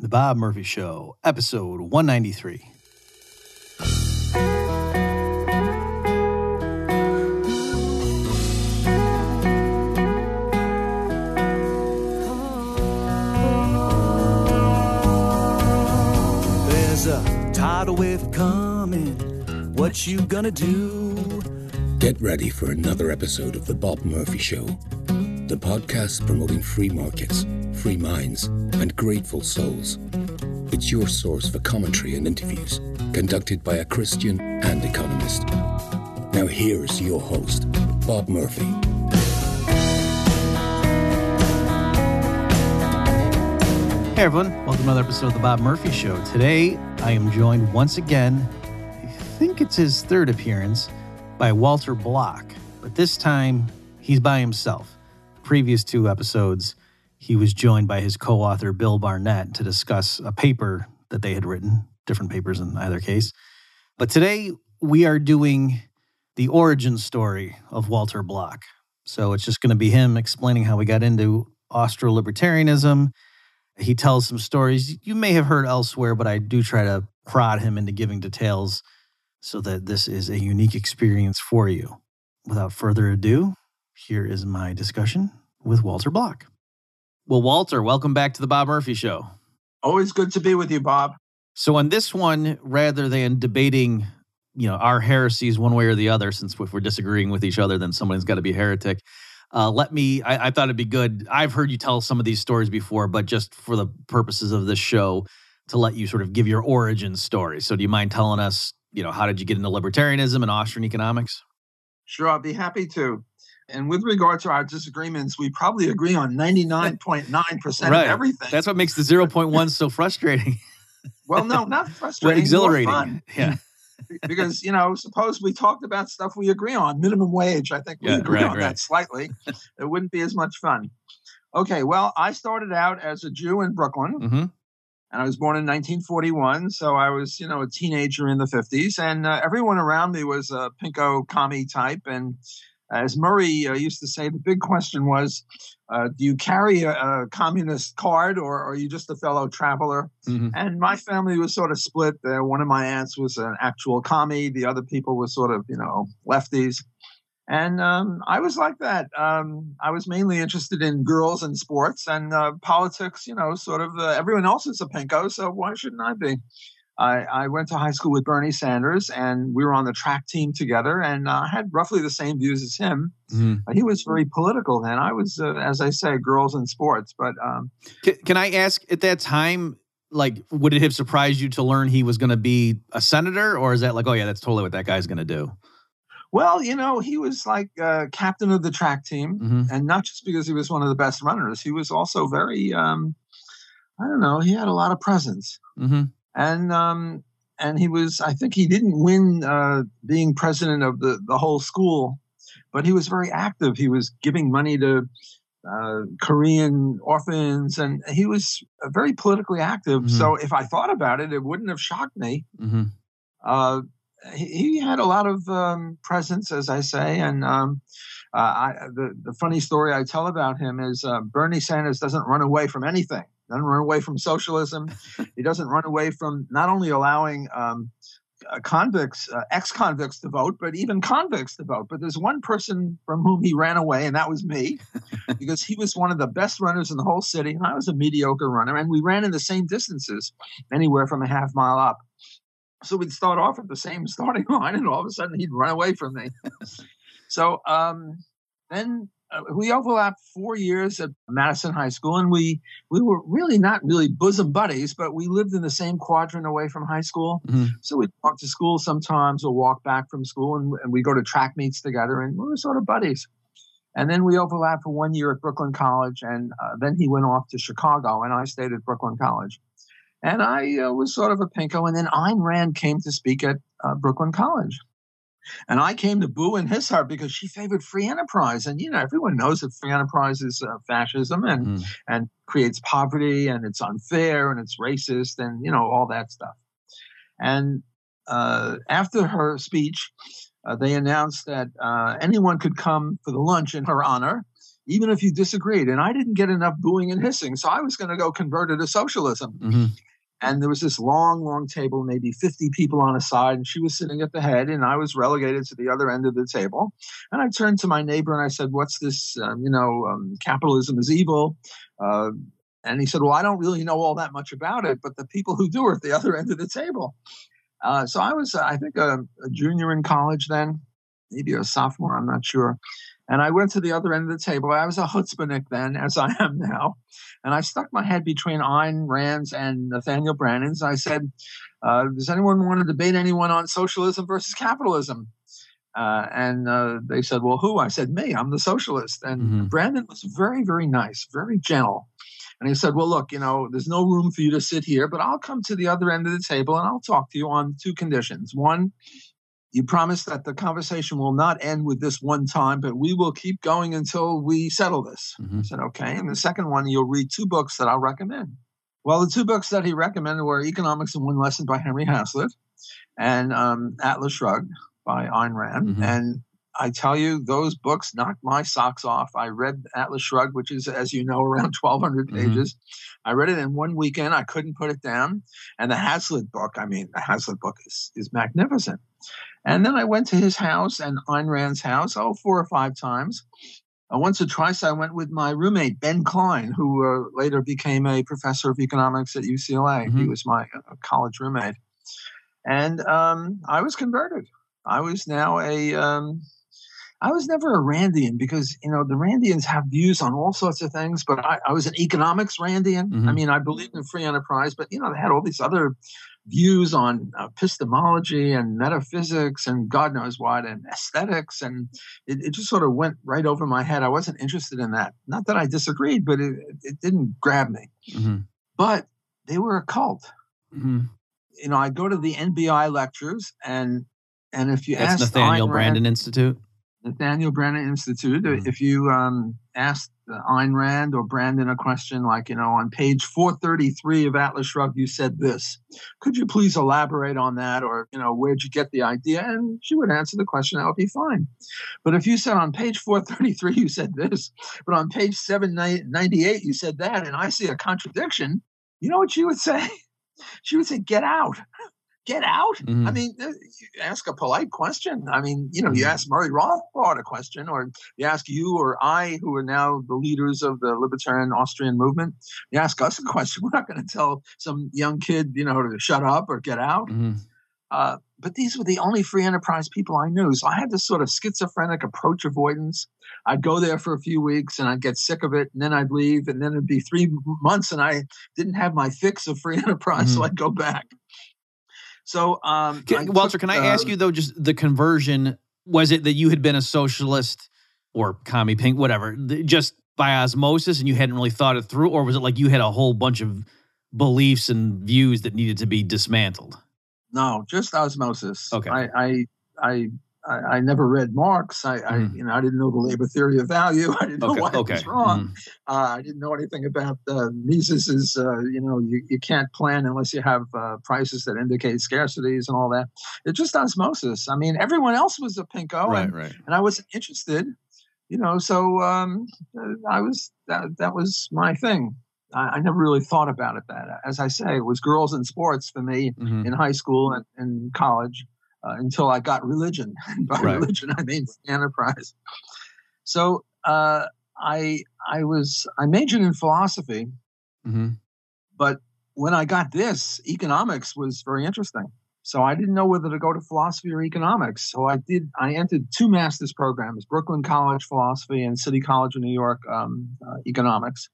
The Bob Murphy Show, episode 193. There's a tidal wave coming. What you gonna do? Get ready for another episode of The Bob Murphy Show, the podcast promoting free markets, free minds, and grateful souls. It's your source for commentary and interviews conducted by a Christian and economist. Now, here's your host, Bob Murphy. Hey everyone, welcome to another episode of The Bob Murphy Show. Today, I am joined once again, I think it's his third appearance, by Walter Block. But this time, he's by himself. Previous two episodes, he was joined by his co author, Bill Barnett, to discuss a paper that they had written, different papers in either case. But today, we are doing the origin story of Walter Block. So it's just going to be him explaining how we got into Austro libertarianism. He tells some stories you may have heard elsewhere, but I do try to prod him into giving details so that this is a unique experience for you. Without further ado, here is my discussion with Walter Block. Well, Walter, welcome back to the Bob Murphy Show. Always good to be with you, Bob. So, on this one, rather than debating, you know, our heresies one way or the other, since if we're disagreeing with each other, then someone's got to be a heretic. Uh, let me, I, I thought it'd be good. I've heard you tell some of these stories before, but just for the purposes of this show, to let you sort of give your origin story. So, do you mind telling us, you know, how did you get into libertarianism and Austrian economics? Sure, I'd be happy to. And with regard to our disagreements, we probably agree on 99.9% Right. of everything. That's what makes the 0.1 so frustrating. well, no, not But frustrating. more exhilarating. fun. Yeah. because, you know, suppose we talked about stuff we agree on, minimum wage. I think we Yeah, agree right, on right. that slightly. it wouldn't be as much fun. Okay, well, I started out as a Jew in Brooklyn. hmm and I was born in 1941. So I was, you know, a teenager in the 50s, and uh, everyone around me was a pinko commie type. And as Murray uh, used to say, the big question was, uh, do you carry a, a communist card, or are you just a fellow traveler? hmm And my family was sort of split. Uh, one of my aunts was an actual commie. The other people were sort of, you know, lefties. And um, I was like that. Um, I was mainly interested in girls and sports and uh, politics. You know, sort of. Uh, everyone else is a pinko, so why shouldn't I be? I, I went to high school with Bernie Sanders, and we were on the track team together, and uh, had roughly the same views as him. hmm Uh, he was very political then. I was, uh, as I say, girls in sports. But um, Can, can I ask at that time, like, would it have surprised you to learn he was going to be a senator, or is that like, oh yeah, that's totally what that guy's going to do? well, you know, he was like uh, captain of the track team. hmm and not just because he was one of the best runners he was also very um i don't know he had a lot of presence hmm and um and he was i think he didn't win uh being president of the the whole school but he was very active he was giving money to uh, Korean orphans, and he was very politically active. Mhm. So, if I thought about it, it wouldn't have shocked me. hmm Uh, he, he had a lot of um, presence, as I say, and um, uh, I, the the funny story I tell about him is uh, Bernie Sanders doesn't run away from anything. Doesn't run away from socialism. he doesn't run away from not only allowing um, uh, convicts, uh, ex-convicts to vote, but even convicts to vote. But there's one person from whom he ran away, and that was me, because he was one of the best runners in the whole city, and I was a mediocre runner, and we ran in the same distances, anywhere from a half mile up. So we'd start off at the same starting line, and all of a sudden he'd run away from me. so um, then we overlapped four years at Madison High School, and we we were really not really bosom buddies, but we lived in the same quadrant away from high school. Mhm. So we'd walk to school sometimes, or walk back from school, and, and we go to track meets together, and we were sort of buddies. And then we overlapped for one year at Brooklyn College, and uh, then he went off to Chicago, and I stayed at Brooklyn College. And I uh, was sort of a pinko. And then Ayn Rand came to speak at uh, Brooklyn College. And I came to boo in his heart because she favored free enterprise. And, you know, everyone knows that free enterprise is uh, fascism and, Mhm. and creates poverty and it's unfair and it's racist and, you know, all that stuff. And uh, after her speech, uh, they announced that uh, anyone could come for the lunch in her honor even if you disagreed. And I didn't get enough booing and hissing, so I was going to go convert it to socialism. hmm And there was this long, long table, maybe 50 people on a side, and she was sitting at the head, and I was relegated to the other end of the table. And I turned to my neighbor and I said, What's this? Um, you know, um, capitalism is evil. Uh, and he said, Well, I don't really know all that much about it, but the people who do are at the other end of the table. Uh, so I was, uh, I think, a, a junior in college then, maybe a sophomore, I'm not sure. And I went to the other end of the table. I was a chutzpahnik then, as I am now. And I stuck my head between Ayn Rand's and Nathaniel Branden's. I said, uh, Does anyone want to debate anyone on socialism versus capitalism? Uh, and uh, they said, Well, who? I said, Me, I'm the socialist. And Mhm. Branden was very, very nice, very gentle. And he said, Well, look, you know, there's no room for you to sit here, but I'll come to the other end of the table and I'll talk to you on two conditions. One, you promise that the conversation will not end with this one time, but we will keep going until we settle this. Mhm. I said, Okay. And the second one, you'll read two books that I'll recommend. Well, the two books that he recommended were Economics in One Lesson by Henry Hazlitt and um, Atlas Shrugged by Ayn Rand. Mhm. And I tell you, those books knocked my socks off. I read Atlas Shrugged, which is, as you know, around 1,200 Mhm. pages. I read it in one weekend. I couldn't put it down. And the Hazlitt book, I mean, the Hazlitt book is, is magnificent. And then I went to his house and Ayn Rand's house, oh, four or five times. Uh, once or twice, I went with my roommate, Ben Klein, who uh, later became a professor of economics at UCLA. He Mhm. was my uh, college roommate. And um, I was converted. I was now a. Um, I was never a Randian because you know the Randians have views on all sorts of things, but I, I was an economics Randian. I Mhm. mean, I believed in free enterprise, but you know they had all these other views on epistemology and metaphysics and God knows what and aesthetics, and it, it just sort of went right over my head. I wasn't interested in that. Not that I disagreed, but it, it didn't grab me. Mhm. But they were a cult. Mhm. You know, I go to the NBI lectures, and and if you That's ask Nathaniel Ayn Rand- Branden Institute. Nathaniel Branden Institute. Mhm. If you um, ask uh, Ayn Rand or Branden a question like, you know, on page 433 of Atlas Shrugged, you said this. Could you please elaborate on that? Or, you know, where'd you get the idea? And she would answer the question. That would be fine. But if you said on page 433, you said this, but on page 798, you said that, and I see a contradiction, you know what she would say? She would say, get out. Get out. I Mhm. mean, you ask a polite question. I mean, you know, you Mhm. ask Murray Rothbard a question, or you ask you or I, who are now the leaders of the libertarian Austrian movement, you ask us a question. We're not going to tell some young kid, you know, to shut up or get out. Mhm. Uh, but these were the only free enterprise people I knew. So I had this sort of schizophrenic approach avoidance. I'd go there for a few weeks and I'd get sick of it, and then I'd leave, and then it'd be three months, and I didn't have my fix of free enterprise, so Mhm. I'd go back. So, um, Can- Walter, can I ask uh, you though, just the conversion? Was it that you had been a socialist or commie pink, whatever, th- just by osmosis, and you hadn't really thought it through, or was it like you had a whole bunch of beliefs and views that needed to be dismantled? No, just osmosis. Okay. I I I I, I never read Marx. I, I Mhm. you know I didn't know the labor theory of value. I didn't know Okay, why it was wrong. Mhm. Uh, I didn't know anything about uh, Mises's. Uh, you know, you, you can't plan unless you have uh, prices that indicate scarcities and all that. It's just osmosis. I mean, everyone else was a pinko, Right, and, right. and I wasn't interested. You know, so um, uh, I was that, that was my thing. I, I never really thought about it. That, as I say, it was girls and sports for me Mhm. in high school and in college uh, until I got religion. By Right. religion, I mean enterprise. So uh, I I was I majored in philosophy, Mhm. but when I got this, economics was very interesting. So I didn't know whether to go to philosophy or economics. So I did. I entered two master's programs: Brooklyn College philosophy and City College of New York um, uh, economics.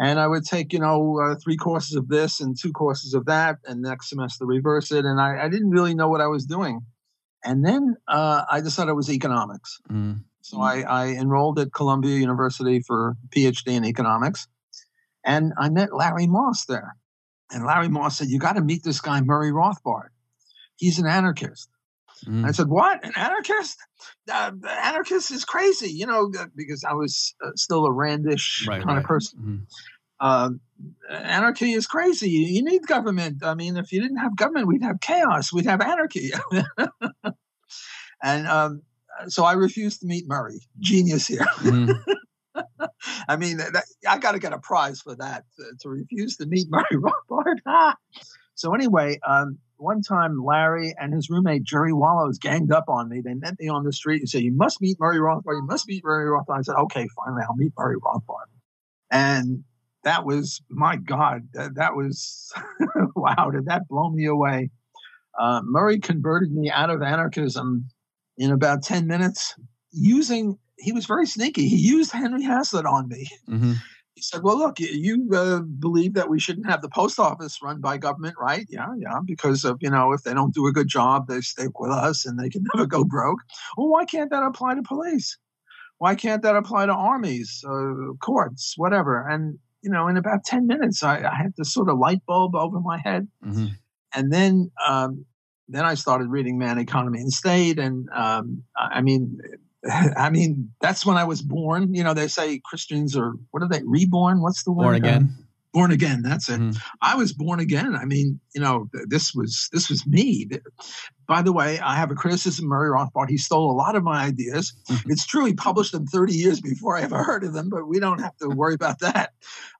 And I would take, you know, uh, three courses of this and two courses of that, and next semester reverse it. And I, I didn't really know what I was doing. And then uh, I decided it was economics. Mhm. So I, I enrolled at Columbia University for PhD in economics, and I met Larry Moss there. And Larry Moss said, "You got to meet this guy Murray Rothbard. He's an anarchist." Mhm. I said, "What? An anarchist? Uh, anarchist is crazy, you know." uh, Because I was uh, still a Randish Right, kind right. of person. Mhm. Um, anarchy is crazy. You, need government. I mean, if you didn't have government, we'd have chaos. We'd have anarchy. and um, so I refused to meet Murray, genius here. Mhm. I mean, that, I got to get a prize for that to, to refuse to meet Murray Rothbard. so anyway, um, one time Larry and his roommate Jerry Woloz ganged up on me. They met me on the street and said, "You must meet Murray Rothbard. You must meet Murray Rothbard." I said, "Okay, finally, I'll meet Murray Rothbard." And that was my God. That, that was wow. Did that blow me away? Uh, Murray converted me out of anarchism in about ten minutes using. He was very sneaky. He used Henry Hazlitt on me. Mm-hmm. He said, "Well, look, you uh, believe that we shouldn't have the post office run by government, right? Yeah, yeah, because of you know if they don't do a good job, they stick with us and they can never go broke. Well, why can't that apply to police? Why can't that apply to armies, uh, courts, whatever?" And you know, in about ten minutes, I, I had this sort of light bulb over my head, Mm-hmm. and then um, then I started reading Man, Economy, and State, and um, I I mean. I mean, that's when I was born. You know, they say Christians are what are they reborn? What's the word? Born Uh, again. born again. That's it. Mhm. I was born again. I mean, you know, this was this was me. By the way, I have a criticism of Murray Rothbard. He stole a lot of my ideas. Mhm. It's true he published them 30 years before I ever heard of them, but we don't have to worry about that.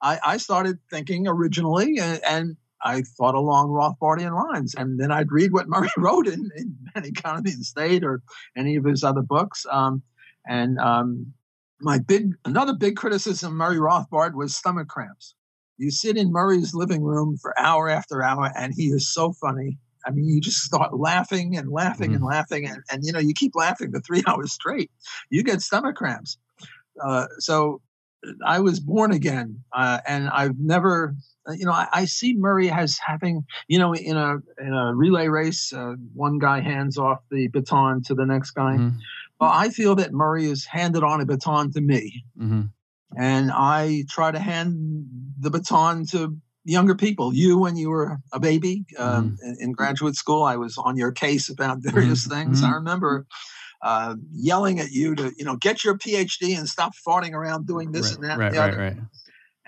I, I started thinking originally, and, and I thought along Rothbardian lines, and then I'd read what Murray wrote in, in Man, Economy and State or any of his other books. Um, and um, my big another big criticism of Murray Rothbard was stomach cramps. You sit in Murray's living room for hour after hour, and he is so funny. I mean, you just start laughing and laughing and laughing, and, and you know, you keep laughing for three hours straight. You get stomach cramps. Uh, so I was born again, uh, and I've never, you know, I, I see Murray as having, you know, in a in a relay race, uh, one guy hands off the baton to the next guy. Mhm. Well, I feel that Murray has handed on a baton to me Mm-hmm. and I try to hand the baton to younger people. You, when you were a baby um, in, in graduate school, I was on your case about various Mhm, things. I mhm. remember uh, yelling at you to, you know, get your PhD and stop farting around doing this right, and that. and right, right, right.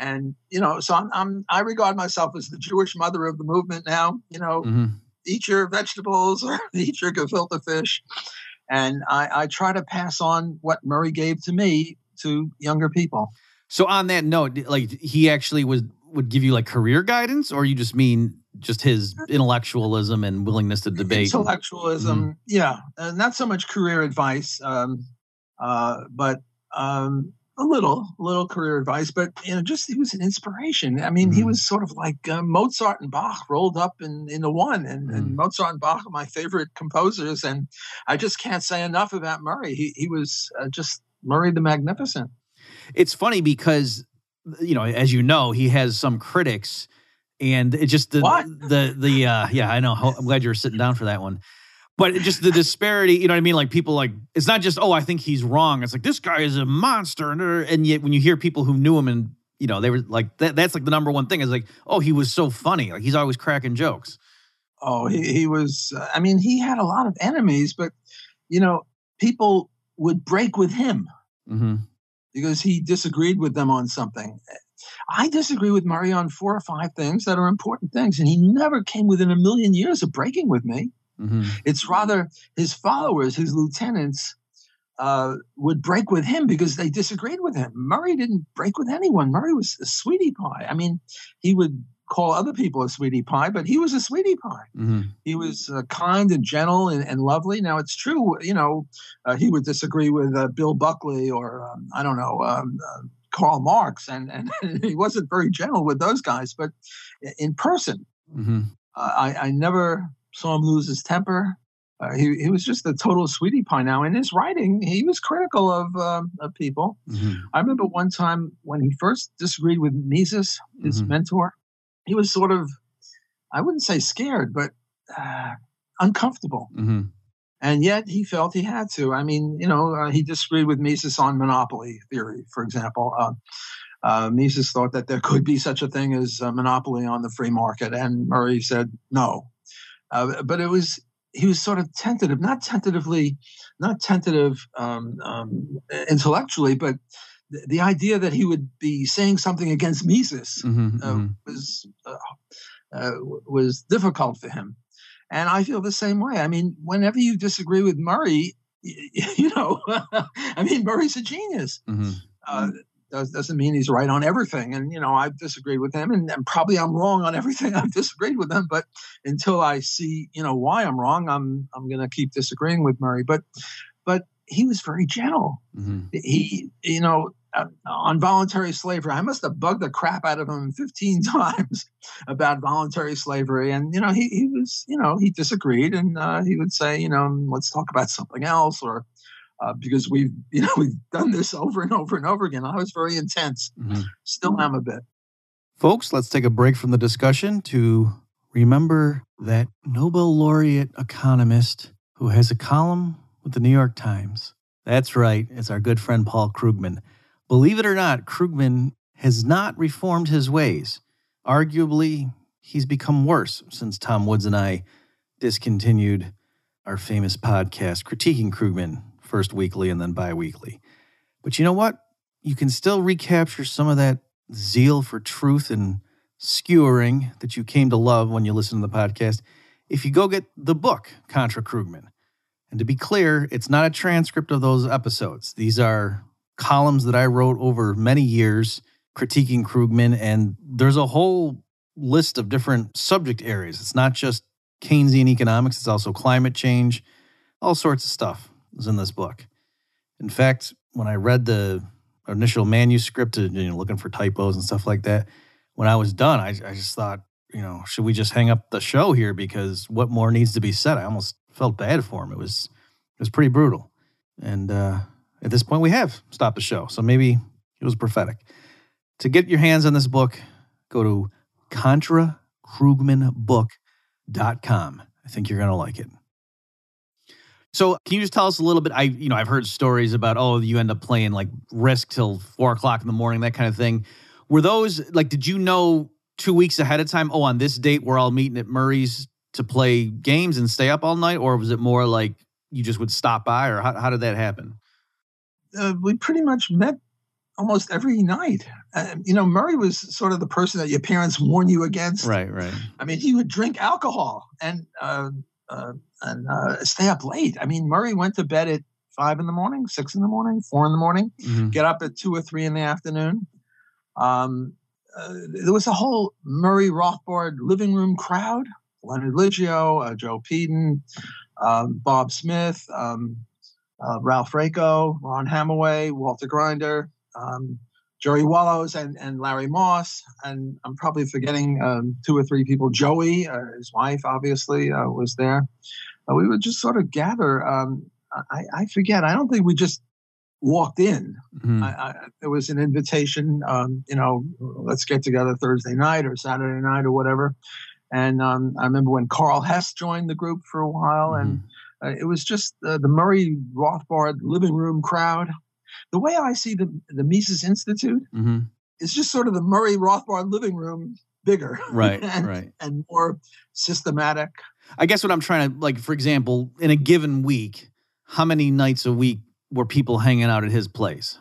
And you know, so I'm, I'm I regard myself as the Jewish mother of the movement now. You know, hmm eat your vegetables or eat your gefilte fish. And I, I try to pass on what Murray gave to me to younger people. So on that note, like he actually was would give you like career guidance, or you just mean just his intellectualism and willingness to debate? intellectualism yeah uh, not so much career advice um, uh, but um, a little a little career advice but you know just he was an inspiration i mean he Mhm. was sort of like uh, mozart and bach rolled up in into one and, Mm. and mozart and bach are my favorite composers and i just can't say enough about murray he, he was uh, just murray the magnificent It's funny because you know, as you know, he has some critics, and it just the What? the the uh, yeah, I know. I'm glad you're sitting down for that one. But just the disparity, you know what I mean? Like people like it's not just oh I think he's wrong. It's like this guy is a monster, and, and yet when you hear people who knew him and you know they were like that, that's like the number one thing is like oh he was so funny, like he's always cracking jokes. Oh, he, he was, uh, I mean, he had a lot of enemies, but, you know, people would break with him hmm because he disagreed with them on something. I disagree with Murray on four or five things that are important things, and he never came within a million years of breaking with me. Hmm It's rather his followers, his lieutenants, uh, would break with him because they disagreed with him. Murray didn't break with anyone. Murray was a sweetie pie. I mean, he would call other people a sweetie pie, but he was a sweetie pie. hmm He was uh, kind and gentle and, and lovely. Now it's true, you know, uh, he would disagree with uh, Bill Buckley or um, I don't know um, uh, Karl Marx, and and he wasn't very gentle with those guys. But in person, hmm uh, I, I never saw him lose his temper. Uh, he he was just a total sweetie pie. Now in his writing, he was critical of um, of people. hmm I remember one time when he first disagreed with Mises, his Mhm. mentor, he was sort of, I wouldn't say scared, but uh, uncomfortable. hmm And yet he felt he had to. I mean, you know, uh, he disagreed with Mises on monopoly theory, for example. Uh, uh, Mises thought that there could be such a thing as a monopoly on the free market, and Murray said no. Uh, but it was he was sort of tentative, not tentatively, not tentative um, um, intellectually, but the, the idea that he would be saying something against Mises hmm uh, was uh, uh, was difficult for him, and I feel the same way. I mean, whenever you disagree with Murray, y- y- you know, I mean, Murray's a genius. hmm Uh, does, doesn't mean he's right on everything. And, you know, I've disagreed with him and, and probably I'm wrong on everything. I've disagreed with him, but until I see, you know, why I'm wrong, I'm, I'm going to keep disagreeing with Murray. But, but he was very gentle. Mm-hmm. He, you know, uh, on voluntary slavery, I must have bugged the crap out of him 15 times about voluntary slavery. And, you know, he, he was, you know, he disagreed and uh, he would say, you know, let's talk about something else or, uh, because we've you know we've done this over and over and over again. I was very intense. Mm-hmm. Still am a bit. Folks, let's take a break from the discussion to remember that Nobel laureate economist who has a column with the New York Times. That's right, it's our good friend Paul Krugman. Believe it or not, Krugman has not reformed his ways. Arguably, he's become worse since Tom Woods and I discontinued our famous podcast, Critiquing Krugman, first weekly and then bi weekly. But you know what? You can still recapture some of that zeal for truth and skewering that you came to love when you listen to the podcast if you go get the book, Contra Krugman. And to be clear, it's not a transcript of those episodes. These are columns that I wrote over many years critiquing Krugman, and there's a whole list of different subject areas. It's not just Keynesian economics, it's also climate change, all sorts of stuff was in this book. In fact, when I read the initial manuscript, you know, looking for typos and stuff like that, when I was done, I, I just thought, you know, should we just hang up the show here because what more needs to be said? I almost felt bad for him. It was it was pretty brutal, and uh, at this point, we have stopped the show. So maybe it was prophetic. To get your hands on this book, go to ContraKrugmanBook.com. I think you're going to like it. So can you just tell us a little bit? I, you know, I've heard stories about, oh, you end up playing like Risk till four o'clock in the morning, that kind of thing. Were those like, did you know two weeks ahead of time, oh, on this date, we're all meeting at Murray's to play games and stay up all night? Or was it more like you just would stop by or how, how did that happen? Uh, we pretty much met almost every night. Uh, you know, Murray was sort of the person that your parents warn you against. Right, right. I mean, he would drink alcohol and, uh, uh and uh, stay up late. I mean, Murray went to bed at five in the morning, six in the morning, four in the morning, mm-hmm. get up at two or three in the afternoon. Um, uh, there was a whole Murray Rothbard living room crowd Leonard Liggio, uh, Joe Peden, um, Bob Smith, um, uh, Ralph Raico, Ron Hamowy, Walter Grinder, um, Jerry Woloz and, and Larry Moss, and I'm probably forgetting um, two or three people. Joey, uh, his wife, obviously, uh, was there. Uh, we would just sort of gather. Um, I, I, forget. I don't think we just walked in. Mm-hmm. I, I, there was an invitation. Um, you know, let's get together Thursday night or Saturday night or whatever. And um, I remember when Karl Hess joined the group for a while, mm-hmm. and uh, it was just uh, the Murray Rothbard living room crowd the way I see the the Mises Institute mm-hmm. is just sort of the Murray Rothbard living room bigger, right, and, right, and more systematic. I guess what I'm trying to like, for example, in a given week, how many nights a week were people hanging out at his place?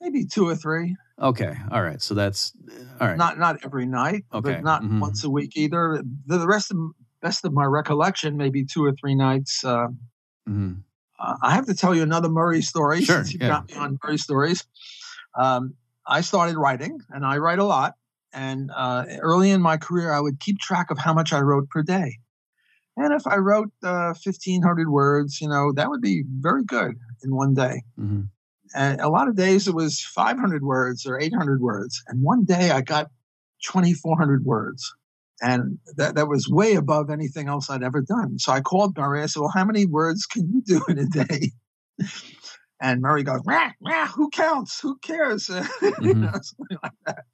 Maybe two or three. Okay, all right. So that's all right. Not not every night, okay. but not mm-hmm. once a week either. The, the rest of best of my recollection, maybe two or three nights. Uh, mm-hmm. Uh, I have to tell you another Murray story sure, since you yeah. got me on Murray stories. Um, I started writing, and I write a lot. And uh, early in my career, I would keep track of how much I wrote per day. And if I wrote uh, 1,500 words, you know, that would be very good in one day. Mm-hmm. And a lot of days it was 500 words or 800 words. And one day I got 2,400 words. And that, that was way above anything else I'd ever done. So I called Murray. I said, Well, how many words can you do in a day? And Murray goes, rah, rah, who counts? Who cares? Mm-hmm. you know, something like that.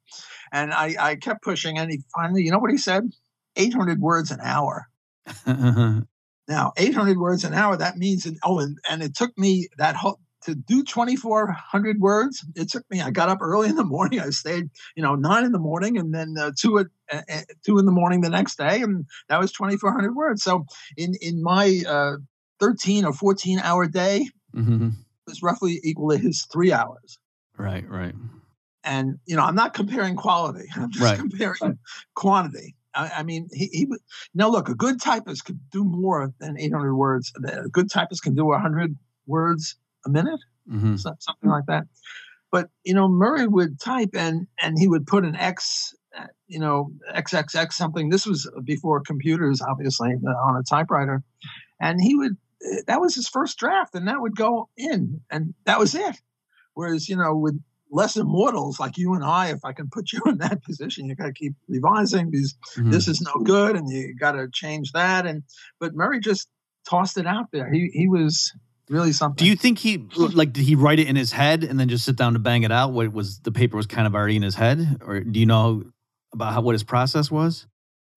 And I, I kept pushing, and he finally, you know what he said? 800 words an hour. now, 800 words an hour, that means, oh, and, and it took me that whole, to do 2400 words it took me i got up early in the morning i stayed you know nine in the morning and then uh, two at uh, uh, two in the morning the next day and that was 2400 words so in in my uh, 13 or 14 hour day mm-hmm. was roughly equal to his three hours right right and you know i'm not comparing quality i'm just right. comparing quantity I, I mean, he, he now look. A good typist could do more than 800 words. A good typist can do 100 words a minute, mm-hmm. something like that. But you know, Murray would type and and he would put an X, uh, you know, XXX something. This was before computers, obviously, uh, on a typewriter, and he would. That was his first draft, and that would go in, and that was it. Whereas, you know, with less immortals like you and I, if I can put you in that position, you got to keep revising because Mhm. this is no good, and you got to change that. And but Murray just tossed it out there. He he was really something. Do you think he like did he write it in his head and then just sit down to bang it out? What was the paper was kind of already in his head, or do you know about how what his process was?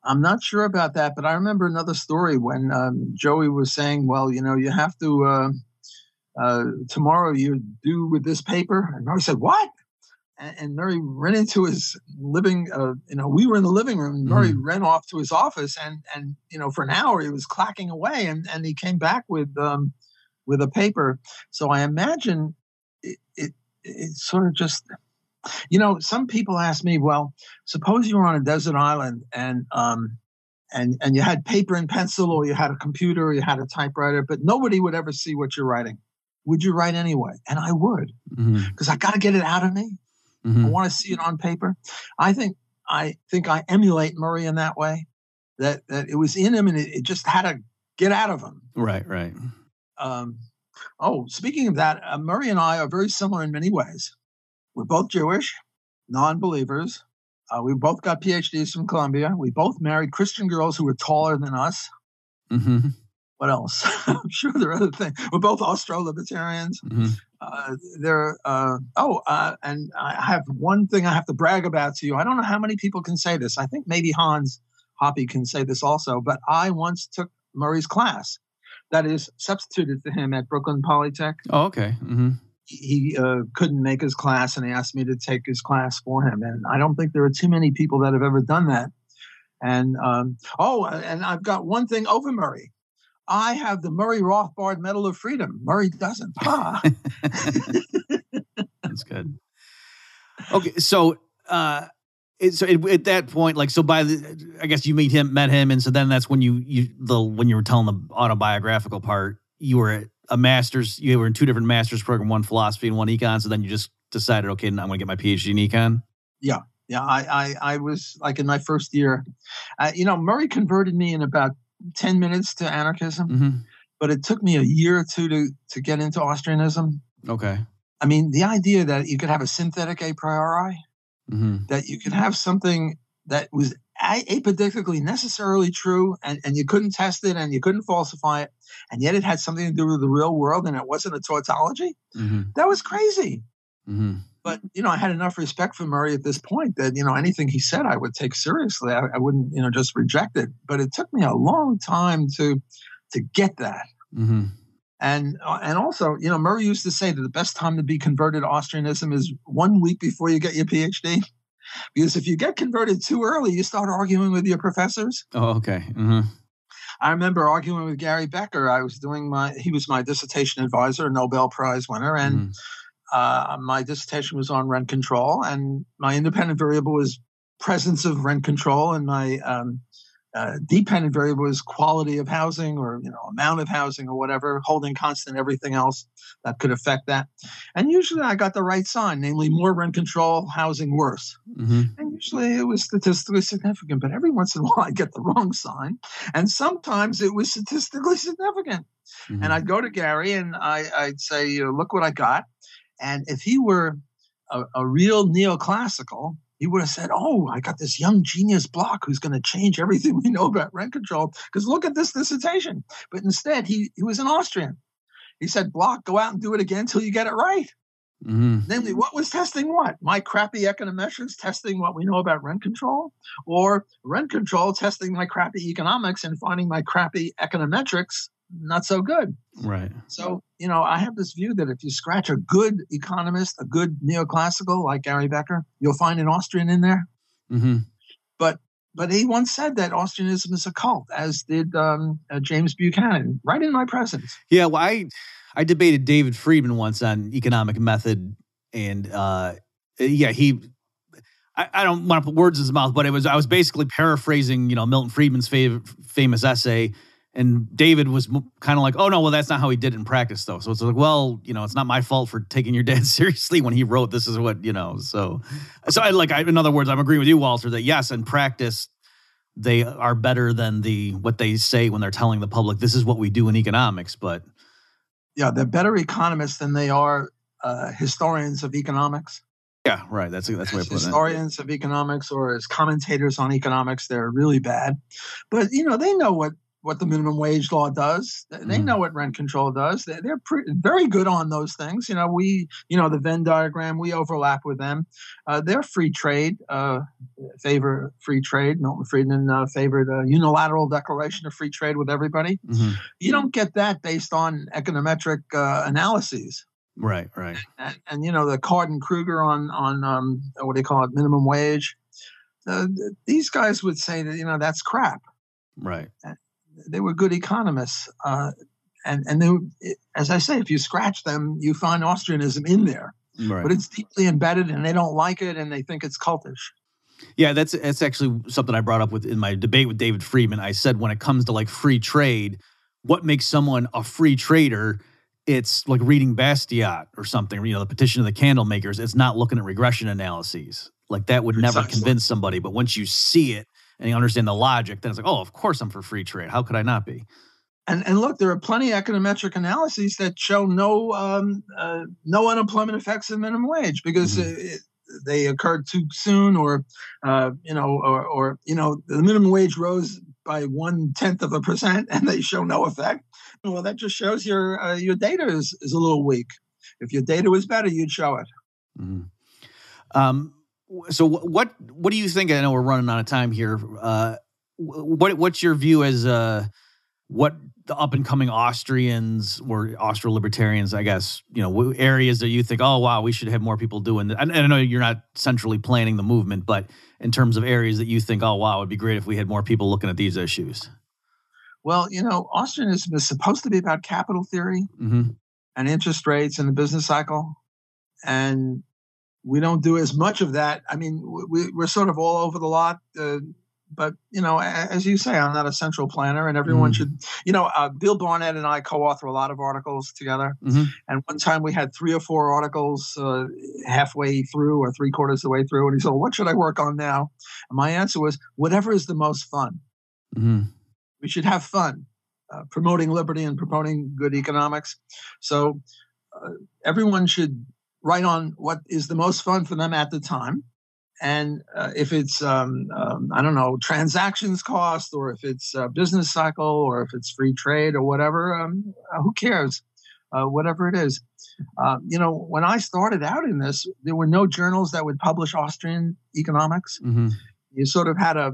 I'm not sure about that, but I remember another story when um, Joey was saying, "Well, you know, you have to uh, uh, tomorrow you do with this paper," and Murray said, "What?" And, and Murray ran into his living. Uh, you know, we were in the living room. And Murray ran off to his office, and and you know, for an hour he was clacking away, and and he came back with um, with a paper. So I imagine it, it it sort of just. You know, some people ask me, well, suppose you were on a desert island and um, and and you had paper and pencil, or you had a computer, or you had a typewriter, but nobody would ever see what you're writing. Would you write anyway? And I would, because I got to get it out of me. I Mhm. want to see it on paper. I think I think I emulate Murray in that way. That that it was in him, and it, it just had to get out of him. Right, right. Um, oh, speaking of that, uh, Murray and I are very similar in many ways. We're both Jewish, non-believers. Uh, we both got PhDs from Columbia. We both married Christian girls who were taller than us. hmm What else? I'm sure there are other things. We're both Austro-libertarians. hmm Uh, there. Uh, oh, uh, and I have one thing I have to brag about to you. I don't know how many people can say this. I think maybe Hans Hoppe can say this also. But I once took Murray's class. That is substituted for him at Brooklyn Polytech. Oh, okay. hmm he uh, couldn't make his class and he asked me to take his class for him and i don't think there are too many people that have ever done that and um, oh and i've got one thing over murray i have the murray rothbard medal of freedom murray doesn't ha. That's good. Okay, so uh, it, so it, at that point, like, so by the, I guess you meet him, met him, and so then that's when you you the when you were telling the autobiographical part, you were at a master's, you were in two different master's program, one philosophy and one econ. So then you just decided, okay, now I'm going to get my PhD in econ. yeah yeah. I, I i was like in my first year uh, you know murray converted me in about 10 minutes to anarchism hmm but it took me a year or two to to get into austrianism Okay. i mean the idea that you could have a synthetic a priori hmm that you could have something that was a- apodictically necessarily true and, and you couldn't test it and you couldn't falsify it and yet it had something to do with the real world and it wasn't a tautology? Hmm that was crazy. Hmm but you know i had enough respect for murray at this point that you know anything he said i would take seriously. I, I wouldn't you know just reject it. But it took me a long time to to get that. Hmm and uh, and also you know murray used to say that the best time to be converted to austrianism is one week before you get your phd because if you get converted too early you start arguing with your professors Oh, okay. hmm I remember arguing with Gary Becker. I was doing my, he was my dissertation advisor, Nobel Prize winner, and Mhm. uh, my dissertation was on rent control, and my independent variable was presence of rent control, and my um, uh, dependent variable is quality of housing or you know amount of housing or whatever, holding constant everything else that could affect that. And usually I got the right sign, namely more rent control, housing worse. hmm And usually it was statistically significant, but every once in a while I get the wrong sign. And sometimes it was statistically significant. hmm And I'd go to Gary and I, I'd say, you know, look what I got. And if he were a, a real neoclassical, he would have said, Oh, I got this young genius block who's going to change everything we know about rent control. Because look at this dissertation. But instead, he, he was an Austrian. He said, Block, go out and do it again until you get it right. hmm Namely, what was testing what? My crappy econometrics testing what we know about rent control, or rent control testing my crappy economics and finding my crappy econometrics not so good. Right. So, you know, I have this view that if you scratch a good economist, a good neoclassical like Gary Becker, you'll find an Austrian in there. hmm But he once said that Austrianism is a cult, as did um, uh, James Buchanan, right in my presence. Yeah, well, I I debated David Friedman once on economic method, and uh, yeah, he. I, I don't want to put words in his mouth, but it was I was basically paraphrasing, you know, Milton Friedman's fav- famous essay, And David was kind of like, oh no, well that's not how he did it in practice though. So it's like, well, you know, it's not my fault for taking your dad seriously when he wrote this is what you know. So, so I like, I, in other words, I'm agreeing with you, Walter, that yes, in practice they are better than the what they say when they're telling the public this is what we do in economics. But yeah, they're better economists than they are uh, historians of economics. Yeah, right. That's that's way historians of economics or as commentators on economics, they're really bad. But you know, they know what what the minimum wage law does. They mm. know what rent control does. They, they're pretty, very good on those things. You know, we, you know, the Venn diagram, we overlap with them. Uh, they're free trade, uh, favor free trade. Milton Friedman uh, favored a unilateral declaration of free trade with everybody. Mm-hmm. You don't get that based on econometric uh, analyses. Right, right. And, and, you know the Card Krueger on on um, what do you call it, minimum wage. Uh, these guys would say that you know that's crap. Right. They were good economists, uh, and and they, as I say, if you scratch them, you find Austrianism in there. Right. But it's deeply embedded, and they don't like it, and they think it's cultish. Yeah, that's that's actually something I brought up with in my debate with David Friedman. I said when it comes to like free trade, what makes someone a free trader? it's like reading Bastiat or something, you know, the petition of the candle makers. It's not looking at regression analyses. Like that would never convince somebody. But once you see it and you understand the logic, then it's like, oh, of course I'm for free trade. How could I not be? And, and look, there are plenty of econometric analyses that show no um, uh, no unemployment effects of minimum wage because mm-hmm. it, they occurred too soon, or uh, you know, or, or you know, the minimum wage rose by one tenth of a percent, and they show no effect. Well, that just shows your uh, your data is, is a little weak. If your data was better, you'd show it. Mm-hmm. Um, so what what do you think? I know we're running out of time here. Uh, what what's your view as uh, what the up and coming Austrians or Austro libertarians, I guess, you know, areas that you think, oh wow, we should have more people doing that. And I know you're not centrally planning the movement, but in terms of areas that you think, oh wow, it'd be great if we had more people looking at these issues. Well, you know, Austrianism is supposed to be about capital theory mm-hmm. and interest rates and the business cycle. And we don't do as much of that. I mean, we, are sort of all over the lot. Uh, but, you know, as you say, I'm not a central planner, and everyone mm-hmm. should, you know, uh, Bill Barnett and I co author a lot of articles together. Mm-hmm. And one time we had three or four articles uh, halfway through or three quarters of the way through. And he said, well, What should I work on now? And my answer was, Whatever is the most fun. Mm-hmm we should have fun uh, promoting liberty and promoting good economics. So uh, everyone should write on what is the most fun for them at the time. And uh, if it's, um, um, I don't know, transactions cost, or if it's business cycle, or if it's free trade, or whatever, um, uh, who cares? Uh, whatever it is. Uh, you know, when I started out in this, there were no journals that would publish Austrian economics. Mm-hmm. You sort of had a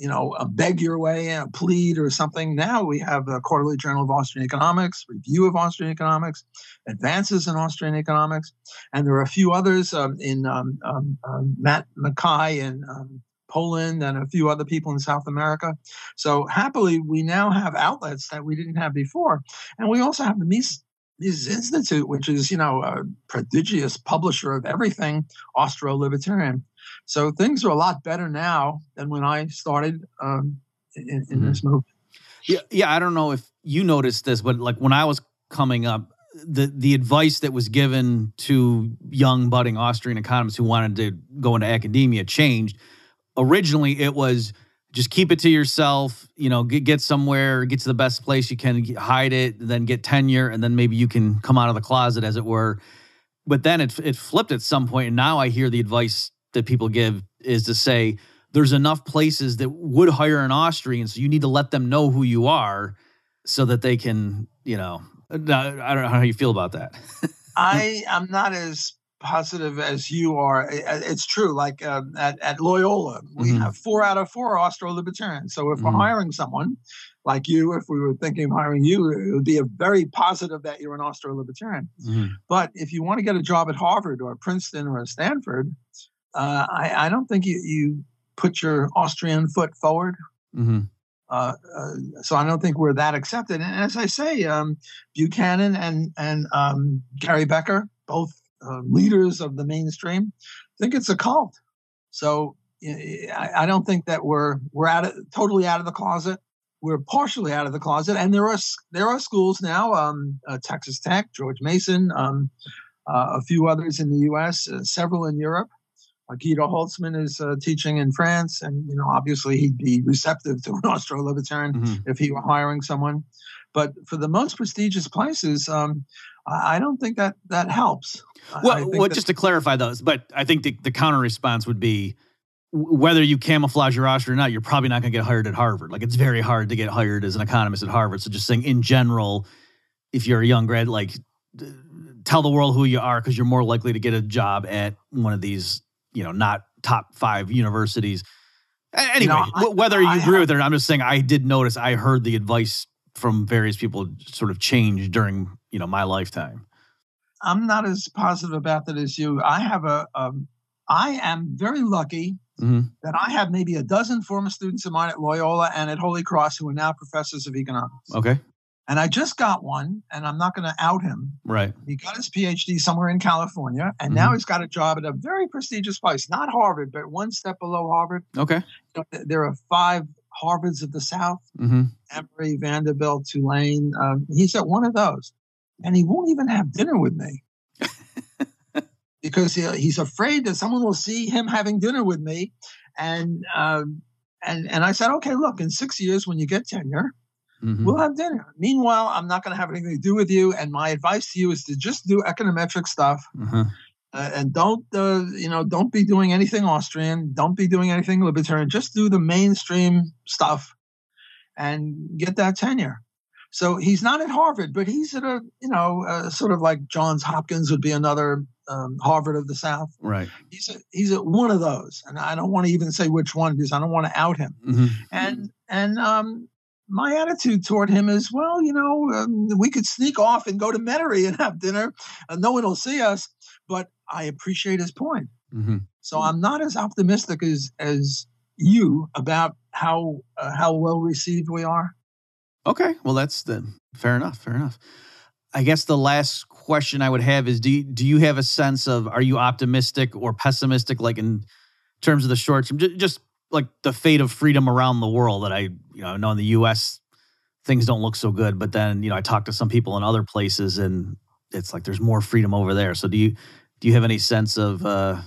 you know, a beg your way, a plead or something. Now we have the Quarterly Journal of Austrian Economics, Review of Austrian Economics, Advances in Austrian Economics, and there are a few others um, in um, um, um Matt Machaj in um, Poland and a few other people in South America. So happily, we now have outlets that we didn't have before, and we also have the Mises Mises Institute, which is, you know, a prodigious publisher of everything Austro-libertarian. So things are a lot better now than when I started um, in, in mm-hmm. this movement. Yeah, yeah. I don't know if you noticed this, but like when I was coming up, the the advice that was given to young budding Austrian economists who wanted to go into academia changed. Originally, it was just keep it to yourself. You know, get get somewhere, get to the best place you can, hide it, then get tenure, and then maybe you can come out of the closet, as it were. But then it it flipped at some point, and now I hear the advice that people give is to say there's enough places that would hire an Austrian, so you need to let them know who you are, so that they can, you know, I don't know how you feel about that. I am not as positive as you are. It's true. Like uh, at, at Loyola, we mm-hmm. have four out of four Austro libertarians. So if mm-hmm. we're hiring someone like you, if we were thinking of hiring you, it would be a very positive that you're an Austro libertarian. Mm-hmm. But if you want to get a job at Harvard or Princeton or Stanford, uh, I, I, don't think you, you put your Austrian foot forward. Mm-hmm. Uh, uh, so I don't think we're that accepted. And as I say, um, Buchanan and and um, Gary Becker, both uh, leaders of the mainstream, think it's a cult. So I, I, don't think that we're we're out of, totally out of the closet. we're partially out of the closet, and there are there are schools now, um, uh, Texas Tech, George Mason, um, uh, a few others in the U.S., uh, several in Europe. Guido Hülsmann is uh, teaching in France, and you know, obviously, he'd be receptive to an Austro-Libertarian Mm-hmm. if he were hiring someone. But for the most prestigious places, um, I don't think that that helps. Well, well that- just to clarify those, but I think the, the counter response would be whether you camouflage your roster or not, you're probably not going to get hired at Harvard. Like it's very hard to get hired as an economist at Harvard. So just saying in general, if you're a young grad, like tell the world who you are because you're more likely to get a job at one of these, you know, not top five universities. A- Anyway, I- whether you I agree have- with it or not, I'm just saying I did notice I heard the advice from various people sort of change during, you know, my lifetime. I'm not as positive about that as you. I have a, um, am very lucky Mhm. that I have maybe a dozen former students of mine at Loyola and at Holy Cross who are now professors of economics. Okay. And I just got one, and I'm not going to out him. Right. He got his PhD somewhere in California, and now he's got a job at a very prestigious place, not Harvard, but one step below Harvard. Okay. You know, There are five Harvards of the South Mm-hmm. Emory, Vanderbilt, Tulane. Um, he's at one of those, and he won't even have dinner with me because he, he's afraid that someone will see him having dinner with me. And um, and and I said, okay, look, in six years when you get tenure, Mm-hmm. we'll have dinner. Meanwhile, I'm not going to have anything to do with you. And my advice to you is to just do econometric stuff. Uh-huh. Uh, and don't uh, you know don't be doing anything austrian don't be doing anything libertarian just do the mainstream stuff and get that tenure so he's not at harvard but he's at a you know uh, sort of like johns hopkins would be another um, harvard of the south Right. he's at, he's at one of those and i don't want to even say which one because i don't want to out him Mm-hmm. and and um my attitude toward him is, well, you know, um, we could sneak off and go to Metairie and have dinner, and no one will see us. But I appreciate his point. Mm-hmm. So I'm not as optimistic as as you about how uh, how well received we are. Okay. Well, that's the fair enough. Fair enough. I guess the last question I would have is: Do you, do you have a sense of are you optimistic or pessimistic, like in terms of the short term, just like the fate of freedom around the world? That I you know know in the U.S. things don't look so good, but then you know I talk to some people in other places and it's like there's more freedom over there. So do you do you have any sense of uh,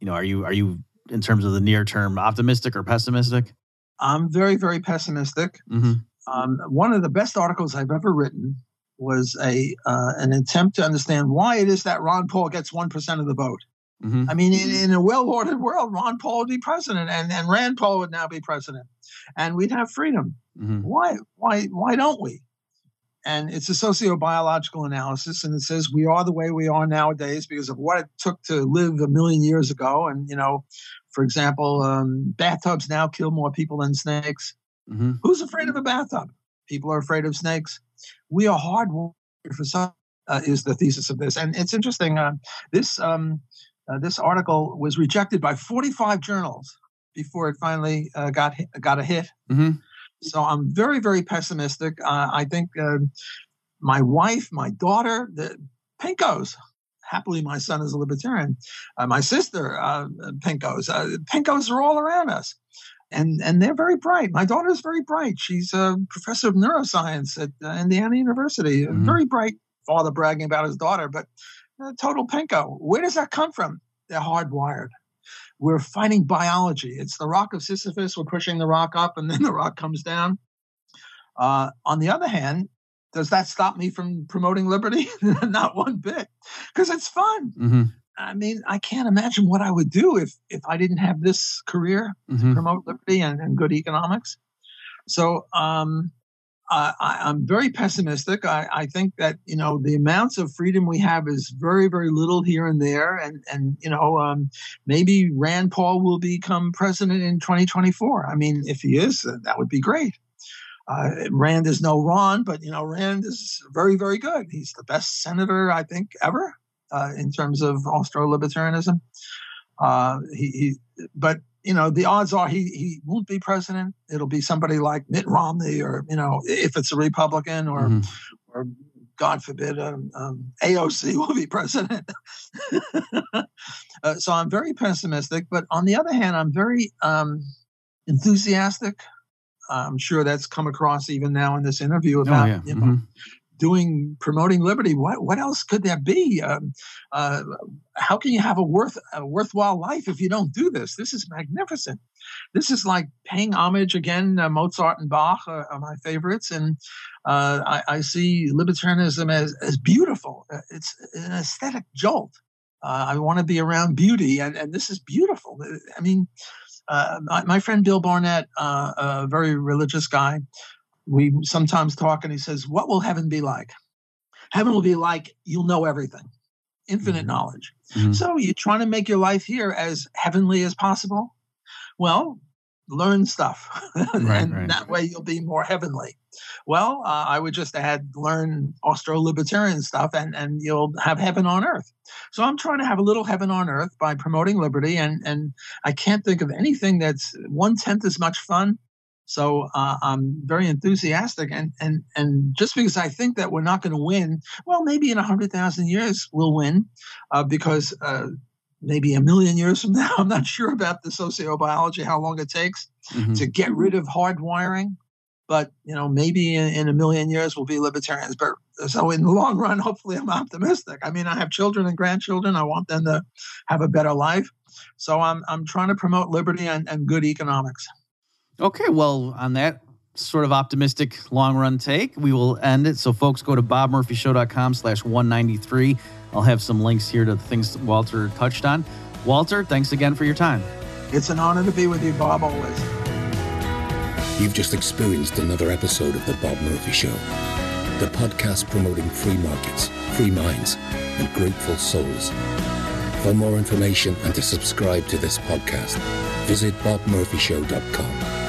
you know are you are you in terms of the near term optimistic or pessimistic? I'm very very pessimistic. Mm-hmm. Um, one of the best articles I've ever written was a uh, an attempt to understand why it is that Ron Paul gets one percent of the vote. Mm-hmm. I mean, in, in a well-ordered world, Ron Paul would be president, and, and Rand Paul would now be president, and we'd have freedom. Mm-hmm. Why, why, why don't we? And it's a sociobiological analysis, and it says we are the way we are nowadays because of what it took to live a million years ago. And you know, for example, um, bathtubs now kill more people than snakes. Mm-hmm. Who's afraid of a bathtub? People are afraid of snakes. We are hardwired for some. Uh, is the thesis of this, and it's interesting. Uh, this um, uh, this article was rejected by 45 journals before it finally uh, got hit, got a hit. Mm-hmm. So I'm very very pessimistic. Uh, I think uh, my wife, my daughter, the Pinkos. Happily, my son is a libertarian. Uh, my sister, uh, Pinkos. Uh, Pinkos are all around us and and they're very bright. My daughter is very bright. She's a professor of neuroscience at uh, Indiana University. A Mhm. Very bright father bragging about his daughter, but total pinko. Where does that come from? They're hardwired. We're fighting biology. It's the rock of Sisyphus. We're pushing the rock up, and then the rock comes down. Uh, on the other hand, does that stop me from promoting liberty? Not one bit, because it's fun. Mm-hmm. I mean, I can't imagine what I would do if if I didn't have this career Mm-hmm. promote liberty and, and good economics. So um, I, I'm very pessimistic. I, I think that you know the amounts of freedom we have is very very little here and there, and and you know um, maybe Rand Paul will become president in 2024. I mean, if he is, that would be great. Uh, Rand is no Ron, but you know Rand is very very good. He's the best senator I think ever uh, in terms of Austro libertarianism. Uh, he, he, but you know, the odds are he he won't be president. It'll be somebody like Mitt Romney, or you know, if it's a Republican, or Mhm. or God forbid, um, um, AOC will be president. uh, so I'm very pessimistic, but on the other hand, I'm very um, enthusiastic. I'm sure that's come across even now in this interview about oh, yeah. you know, Mhm. Doing promoting liberty. What what else could there be? Um, uh, how can you have a worth a worthwhile life if you don't do this? This is magnificent. This is like paying homage again. Uh, Mozart and Bach are, are my favorites, and uh, I, I see libertarianism as as beautiful. Uh, It's an aesthetic jolt. Uh, I want to be around beauty, and, and this is beautiful. I mean, uh, my, my friend Bill Barnett, uh, a very religious guy, we sometimes talk, and he says, "What will heaven be like? Heaven will be like you'll know everything, infinite Mhm. knowledge. Mhm. So you're trying to make your life here as heavenly as possible. Well, learn stuff, and right. that way you'll be more heavenly. Well, uh, I would just add learn Austro-libertarian stuff, and and you'll have heaven on earth. So I'm trying to have a little heaven on earth by promoting liberty, and and I can't think of anything that's one tenth as much fun. So uh, I'm very enthusiastic, and and and just because I think that we're not going to win, well, maybe in a hundred thousand years we'll win, uh, because uh, maybe a million years from now, I'm not sure about the sociobiology, how long it takes Mhm. to get rid of hard wiring. But you know, maybe in, in a million years we'll be libertarians. But so in the long run, hopefully, I'm optimistic. I mean, I have children and grandchildren. I want them to have a better life. So I'm I'm trying to promote liberty and, and good economics. Okay, well, on that sort of optimistic long run take, we will end it. So, folks, go to bobmurphyshow.com slash 193. I'll have some links here to the things Walter touched on. Walter, thanks again for your time. It's an honor to be with you, Bob. Always. You've just experienced another episode of The Bob Murphy Show, the podcast promoting free markets, free minds, and grateful souls. For more information and to subscribe to this podcast, visit bobmurphyshow.com.